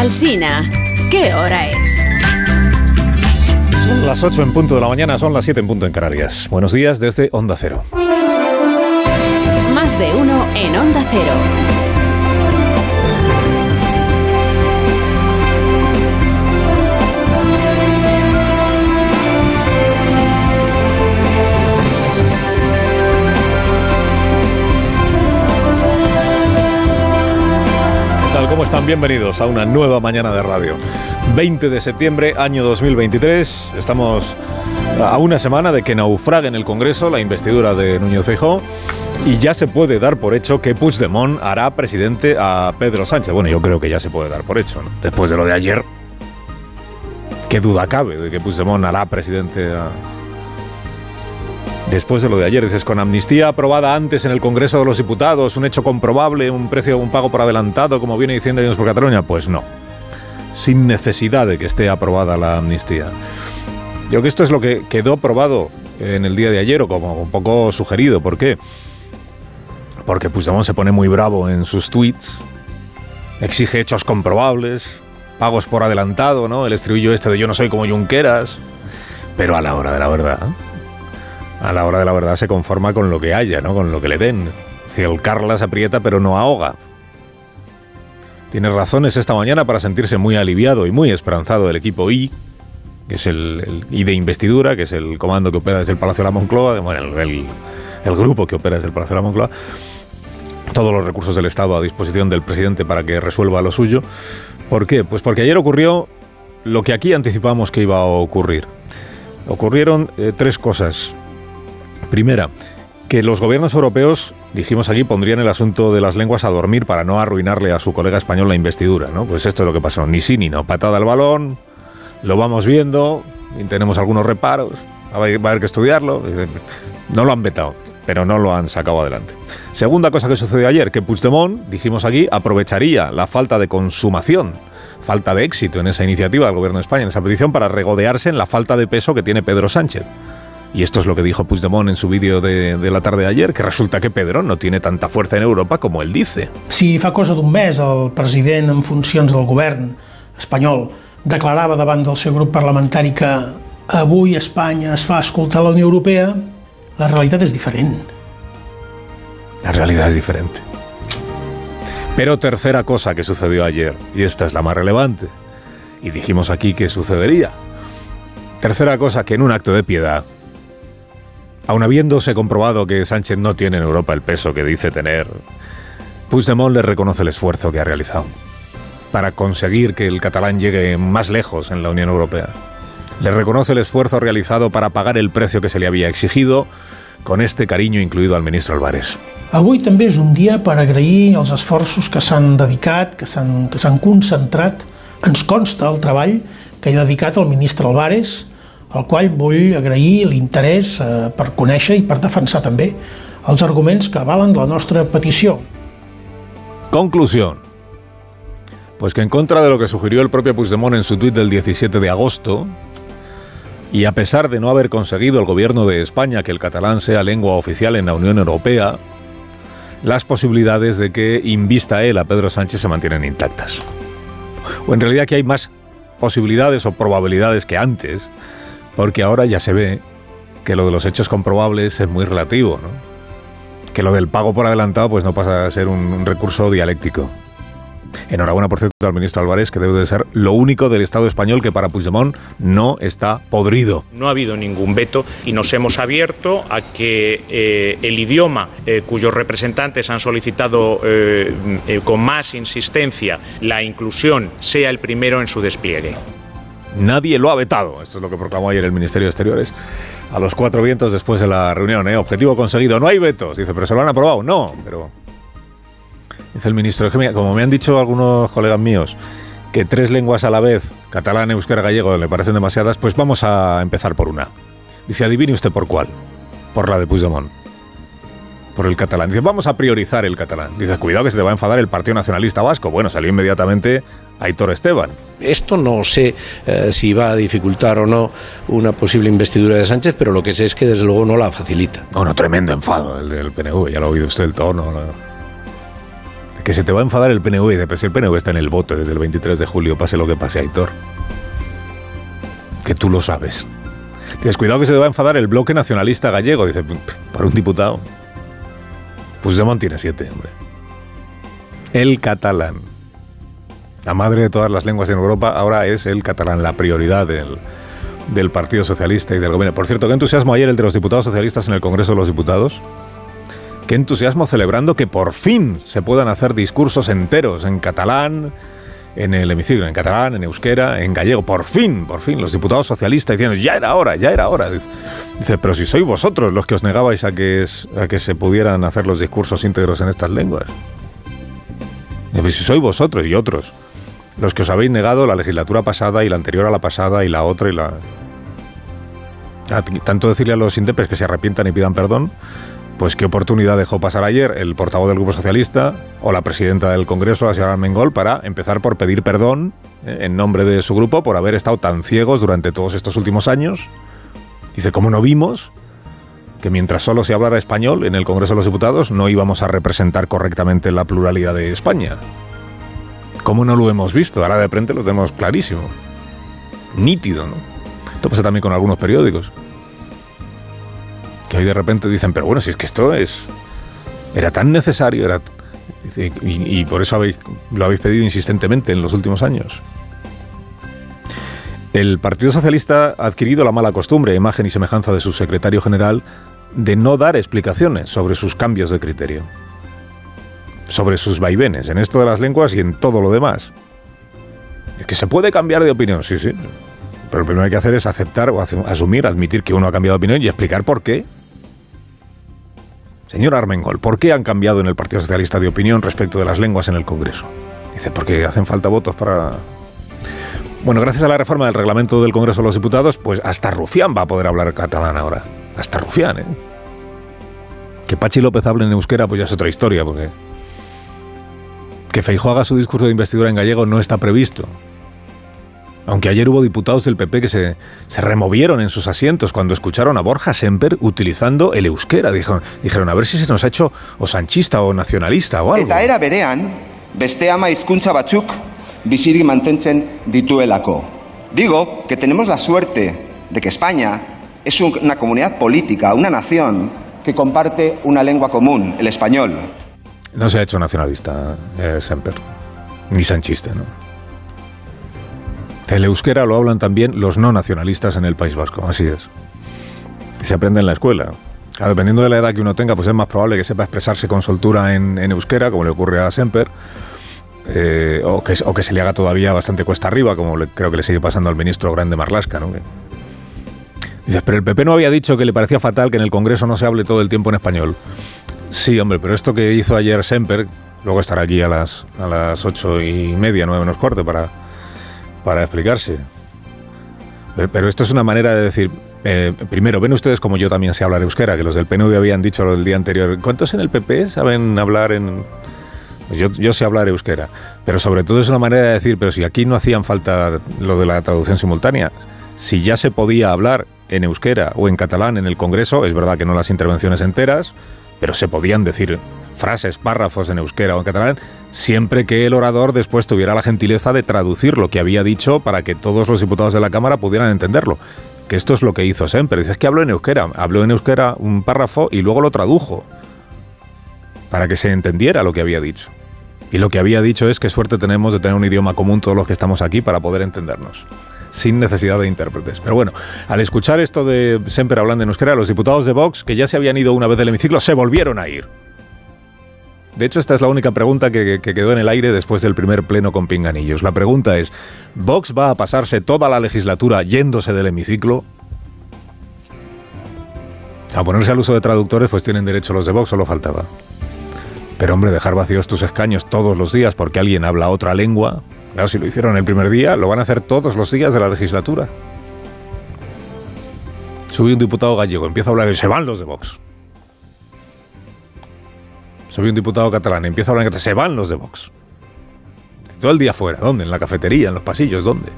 Alsina, ¿qué hora es? Son las 8 en punto de la mañana, son las 7 en punto en Canarias. Buenos días desde Onda Cero. Más de uno en Onda Cero. ¿Cómo están? Bienvenidos a una nueva mañana de radio. 20 de septiembre, año 2023. Estamos a una semana de que naufrague en el Congreso la investidura de Núñez Feijóo y ya se puede dar por hecho que Puigdemont hará presidente a Pedro Sánchez. Bueno, yo creo que ya se puede dar por hecho, ¿no? Después de lo de ayer, ¿qué duda cabe de que Puigdemont hará presidente a... Después de lo de ayer, dices, con amnistía aprobada antes en el Congreso de los Diputados, un hecho comprobable, un precio, un pago por adelantado, como viene diciendo Junts por Cataluña, pues no. Sin necesidad de que esté aprobada la amnistía. Yo creo que esto es lo que quedó aprobado en el día de ayer, o como un poco sugerido. ¿Por qué? Porque Puigdemont se pone muy bravo en sus tweets, exige hechos comprobables, pagos por adelantado, ¿no? El estribillo este de yo no soy como Junqueras, pero a la hora de la verdad, a la hora de la verdad se conforma con lo que haya, ¿no? Con lo que le den. Si el Carlas aprieta pero no ahoga. Tiene razones esta mañana para sentirse muy aliviado y muy esperanzado el equipo I, que es el, I de investidura, que es el comando que opera desde el Palacio de la Moncloa, bueno, el grupo que opera desde el Palacio de la Moncloa todos los recursos del Estado a disposición del presidente para que resuelva lo suyo. ¿Por qué? Pues porque ayer ocurrió lo que aquí anticipamos que iba a ocurrir. Ocurrieron eh, tres cosas. Primera, que los gobiernos europeos, dijimos aquí, pondrían el asunto de las lenguas a dormir para no arruinarle a su colega español la investidura, ¿no? Pues esto es lo que pasó. Ni sí ni no. Patada al balón, lo vamos viendo, y tenemos algunos reparos, va a haber que estudiarlo. No lo han vetado pero no lo han sacado adelante. Segunda cosa que sucedió ayer, que Puigdemont, dijimos aquí, aprovecharía la falta de consumación, falta de éxito en esa iniciativa del Gobierno de España, en esa petición, para regodearse en la falta de peso que tiene Pedro Sánchez. Y esto es lo que dijo Puigdemont en su vídeo de, de la tarde de ayer, que resulta que Pedro no tiene tanta fuerza en Europa como él dice. Si fa cosa d'un mes el president en funcions del govern espanyol declarava davant del seu grup parlamentari que avui Espanya es fa escoltar la Unió Europea, la realidad es diferente. La realidad es diferente. Pero tercera cosa que sucedió ayer, y esta es la más relevante, y dijimos aquí que sucedería. Tercera cosa que en un acto de piedad, aun habiéndose comprobado que Sánchez no tiene en Europa el peso que dice tener, Puigdemont le reconoce el esfuerzo que ha realizado para conseguir que el catalán llegue más lejos en la Unión Europea. Le reconoce el esfuerzo realizado para pagar el precio que se le había exigido, con este cariño incluido al ministro Álvarez. Avui també és un dia per agrair els esforços que s'han dedicat, que s'han concentrat. Ens consta el treball que ha dedicat el ministre Álvarez, al qual vull agrair l'interès eh, per conèixer i per defensar també els arguments que avalen la nostra petició. Conclusión. Pues que en contra de lo que sugirió el propio Puigdemont en su tuit del 17 de agosto, y a pesar de no haber conseguido el gobierno de España que el catalán sea lengua oficial en la Unión Europea, las posibilidades de que invista él a Pedro Sánchez se mantienen intactas. O en realidad que hay más posibilidades o probabilidades que antes, porque ahora ya se ve que lo de los hechos comprobables es muy relativo. Que lo del pago por adelantado pues no pasa a ser un, recurso dialéctico. Enhorabuena, por cierto, al ministro Álvarez, que debe de ser lo único del Estado español que para Puigdemont no está podrido. No ha habido ningún veto y nos hemos abierto a que eh, el idioma eh, cuyos representantes han solicitado eh, con más insistencia la inclusión sea el primero en su despliegue. Nadie lo ha vetado. Esto es lo que proclamó ayer el Ministerio de Exteriores. A los cuatro vientos después de la reunión, ¿eh? Objetivo conseguido. No hay vetos. Dice, pero se lo han aprobado. No, pero Dice el ministro, como me han dicho algunos colegas míos, que tres lenguas a la vez, catalán, euskera, gallego, le parecen demasiadas, pues vamos a empezar por una. Dice, adivine usted por cuál. Por la de Puigdemont. Por el catalán. Dice, vamos a priorizar el catalán. Dice, cuidado que se te va a enfadar el Partido Nacionalista Vasco. Bueno, salió inmediatamente Aitor Esteban. Esto no sé eh, si va a dificultar o no una posible investidura de Sánchez, pero lo que sé es que desde luego no la facilita. Bueno, tremendo enfado el del PNV, ya lo ha oído usted el tono. ¿no? Que se te va a enfadar el PNV de pues el PNV está en el voto desde el 23 de julio, pase lo que pase, Aitor. Que tú lo sabes. Tienes cuidado que se te va a enfadar el bloque nacionalista gallego. Dice, para un diputado. Puigdemont tiene siete, hombre. El catalán. La madre de todas las lenguas en Europa ahora es el catalán, la prioridad del, del Partido Socialista y del gobierno. Por cierto, qué entusiasmo ayer el de los diputados socialistas en el Congreso de los Diputados. Qué entusiasmo celebrando que por fin se puedan hacer discursos enteros en catalán, en el hemiciclo, en catalán, en euskera, en gallego. Por fin, por fin, los diputados socialistas diciendo, ya era hora, ya era hora. Dice, pero si sois vosotros los que os negabais a que, a que se pudieran hacer los discursos íntegros en estas lenguas. Dice, si sois vosotros y otros los que os habéis negado la legislatura pasada y la anterior a la pasada y la otra y la... Tanto decirle a los indepes que se arrepientan y pidan perdón, pues qué oportunidad dejó pasar ayer el portavoz del Grupo Socialista o la presidenta del Congreso, la señora Mengol, para empezar por pedir perdón eh, en nombre de su grupo por haber estado tan ciegos durante todos estos últimos años. Dice, ¿cómo no vimos que mientras solo se hablara español en el Congreso de los Diputados no íbamos a representar correctamente la pluralidad de España? ¿Cómo no lo hemos visto? Ahora de frente lo tenemos clarísimo. Nítido, ¿no? Esto pasa también con algunos periódicos. Que hoy de repente dicen, pero bueno, si es que esto es. Era tan necesario, era. Y, por eso lo habéis pedido insistentemente en los últimos años. El Partido Socialista ha adquirido la mala costumbre, imagen y semejanza de su secretario general, de no dar explicaciones sobre sus cambios de criterio sobre sus vaivenes en esto de las lenguas y en todo lo demás. Es que se puede cambiar de opinión, sí, sí. Pero lo primero que hay que hacer es aceptar o asumir, admitir que uno ha cambiado de opinión y explicar por qué. Señor Armengol, ¿por qué han cambiado en el Partido Socialista de opinión respecto de las lenguas en el Congreso? Dice, porque hacen falta votos para... Bueno, gracias a la reforma del reglamento del Congreso de los Diputados, pues hasta Rufián va a poder hablar catalán ahora. Hasta Rufián, ¿eh? Que Pachi López hable en euskera, pues ya es otra historia, porque que Feijóo haga su discurso de investidura en gallego no está previsto. Aunque ayer hubo diputados del PP que se, se removieron en sus asientos cuando escucharon a Borja Semper utilizando el euskera. Dijeron, dijeron a ver si se nos ha hecho o sanchista o nacionalista o algo. Eta era berean, beste ama hizkuntza batzuk bizirik mantentzen dituelako. Digo que tenemos la suerte de que España es una comunidad política, una nación que comparte una lengua común, el español. No se ha hecho nacionalista eh, Semper, ni sanchista, ¿no? El euskera lo hablan también los no nacionalistas en el País Vasco, así es. Se aprende en la escuela. dependiendo de la edad que uno tenga, pues es más probable que sepa expresarse con soltura en, euskera, como le ocurre a Semper, eh, o, que, o, que, se le haga todavía bastante cuesta arriba, como creo que le sigue pasando al ministro Grande Marlasca. ¿no? Dices, pero el PP no había dicho que le parecía fatal que en el Congreso no se hable todo el tiempo en español. Sí, hombre, pero esto que hizo ayer Semper, luego estará aquí a las, a las ocho y media, nueve menos cuarto, para, para explicarse. Pero, esto es una manera de decir, eh, primero, ven ustedes como yo también sé hablar euskera, que los del PNV habían dicho el día anterior. ¿Cuántos en el PP saben hablar en...? Yo, yo sé hablar euskera, pero sobre todo es una manera de decir, pero si aquí no hacían falta lo de la traducción simultánea, si ya se podía hablar en euskera o en catalán en el Congreso, es verdad que no las intervenciones enteras, pero se podían decir frases, párrafos en euskera o en catalán, siempre que el orador después tuviera la gentileza de traducir lo que había dicho para que todos los diputados de la Cámara pudieran entenderlo. Que esto es lo que hizo siempre. Dice, es que habló en euskera. Habló en euskera un párrafo y luego lo tradujo para que se entendiera lo que había dicho. Y lo que había dicho es que suerte tenemos de tener un idioma común todos los que estamos aquí para poder entendernos sin necesidad de intérpretes. Pero bueno, al escuchar esto de Semper hablando en euskera, los diputados de Vox, que ya se habían ido una vez del hemiciclo, se volvieron a ir. De hecho, esta es la única pregunta que, quedó en el aire después del primer pleno con Pinganillos. La pregunta es, ¿Vox va a pasarse toda la legislatura yéndose del hemiciclo? A ponerse al uso de traductores, pues tienen derecho los de Vox, solo faltaba. Pero hombre, dejar vacíos tus escaños todos los días porque alguien habla otra lengua, Claro, si lo hicieron el primer día, lo van a hacer todos los días de la legislatura. Subí un diputado gallego, empieza a hablar y se van los de Vox. Subí un diputado catalán, empieza a hablar en se van los de Vox. Todo el día fuera, ¿dónde? En la cafetería, en los pasillos, ¿dónde?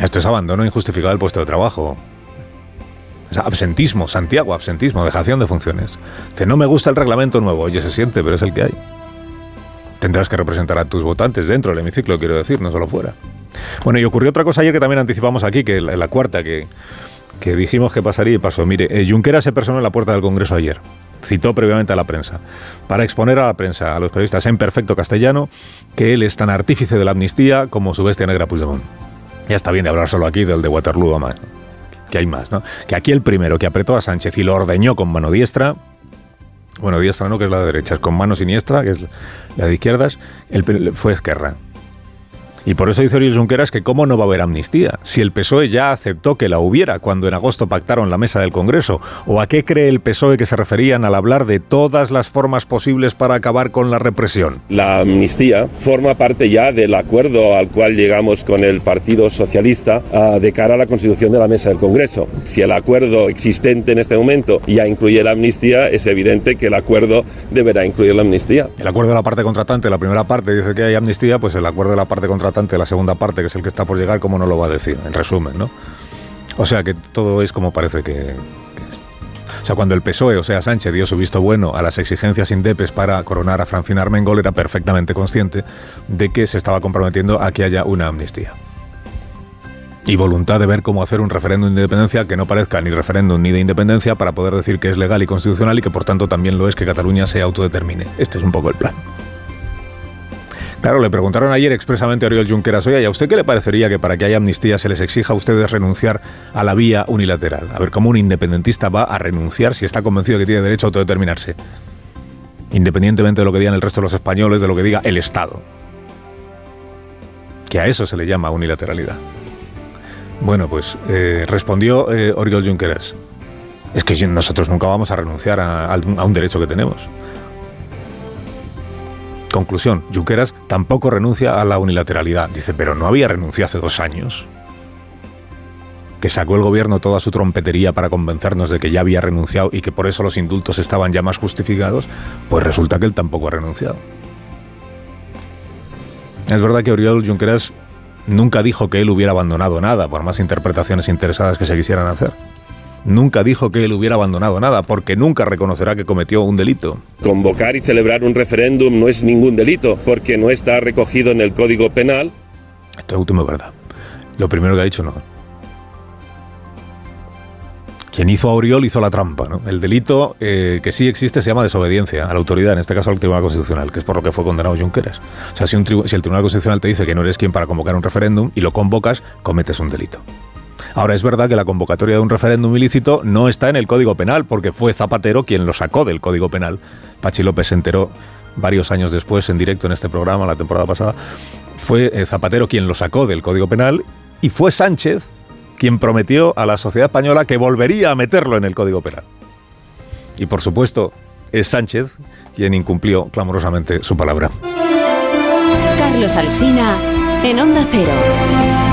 Esto es abandono injustificado del puesto de trabajo. absentismo, Santiago, absentismo, dejación de funciones. Dice, no me gusta el reglamento nuevo. Oye, se siente, pero es el que hay. Tendrás que representar a tus votantes dentro del hemiciclo, quiero decir, no solo fuera. Bueno, y ocurrió otra cosa ayer que también anticipamos aquí, que la, la cuarta, que, que dijimos que pasaría y pasó. Mire, eh, Junqueras se personó en la puerta del Congreso ayer. Citó previamente a la prensa, para exponer a la prensa, a los periodistas en perfecto castellano, que él es tan artífice de la amnistía como su bestia negra Puigdemont. Ya está bien de hablar solo aquí del de Waterloo, más que hay más, ¿no? Que aquí el primero que apretó a Sánchez y lo ordeñó con mano diestra, bueno, diestra no, que es la de derecha, es con mano siniestra, que es la de izquierdas, el, fue Esquerra. Y por eso dice Oriol Junqueras que cómo no va a haber amnistía, si el PSOE ya aceptó que la hubiera cuando en agosto pactaron la mesa del Congreso, o a qué cree el PSOE que se referían al hablar de todas las formas posibles para acabar con la represión. La amnistía forma parte ya del acuerdo al cual llegamos con el Partido Socialista uh, de cara a la constitución de la mesa del Congreso. Si el acuerdo existente en este momento ya incluye la amnistía, es evidente que el acuerdo deberá incluir la amnistía. El acuerdo de la parte contratante, la primera parte dice que hay amnistía, pues el acuerdo de la parte contratante la segunda parte, que es el que está por llegar, ¿cómo no lo va a decir? En resumen, ¿no? O sea que todo es como parece que, es. O sea, cuando el PSOE, o sea, Sánchez, dio su visto bueno a las exigencias indepes para coronar a Francina Armengol, era perfectamente consciente de que se estaba comprometiendo a que haya una amnistía. Y voluntad de ver cómo hacer un referéndum de independencia que no parezca ni referéndum ni de independencia para poder decir que es legal y constitucional y que por tanto también lo es que Cataluña se autodetermine. Este es un poco el plan. Claro, le preguntaron ayer expresamente a Oriol Junqueras, oye, ¿y a usted qué le parecería que para que haya amnistía se les exija a ustedes renunciar a la vía unilateral? A ver, ¿cómo un independentista va a renunciar si está convencido que tiene derecho a autodeterminarse? Independientemente de lo que digan el resto de los españoles, de lo que diga el Estado. Que a eso se le llama unilateralidad. Bueno, pues eh, respondió eh, Oriol Junqueras. Es que nosotros nunca vamos a renunciar a un derecho que tenemos. Conclusión, Junqueras tampoco renuncia a la unilateralidad. Dice, pero no había renunciado hace dos años. Que sacó el gobierno toda su trompetería para convencernos de que ya había renunciado y que por eso los indultos estaban ya más justificados, pues resulta que él tampoco ha renunciado. Es verdad que Oriol Junqueras nunca dijo que él hubiera abandonado nada, por más interpretaciones interesadas que se quisieran hacer nunca dijo que él hubiera abandonado nada, porque nunca reconocerá que cometió un delito. Convocar y celebrar un referéndum no es ningún delito, porque no está recogido en el Código Penal. Esto último es verdad. Lo primero que ha dicho no. Quien hizo a Oriol hizo la trampa. ¿no? El delito eh, que sí existe se llama desobediencia a la autoridad, en este caso al Tribunal Constitucional, que es por lo que fue condenado Junqueras. O sea, si, un si el Tribunal Constitucional te dice que no eres quien para convocar un referéndum y lo convocas, cometes un delito. Ahora es verdad que la convocatoria de un referéndum ilícito no está en el Código Penal, porque fue Zapatero quien lo sacó del Código Penal. Pachi López se enteró varios años después en directo en este programa, la temporada pasada. Fue eh, Zapatero quien lo sacó del Código Penal y fue Sánchez quien prometió a la sociedad española que volvería a meterlo en el Código Penal. Y por supuesto, es Sánchez quien incumplió clamorosamente su palabra. Carlos Alsina, en Onda Cero.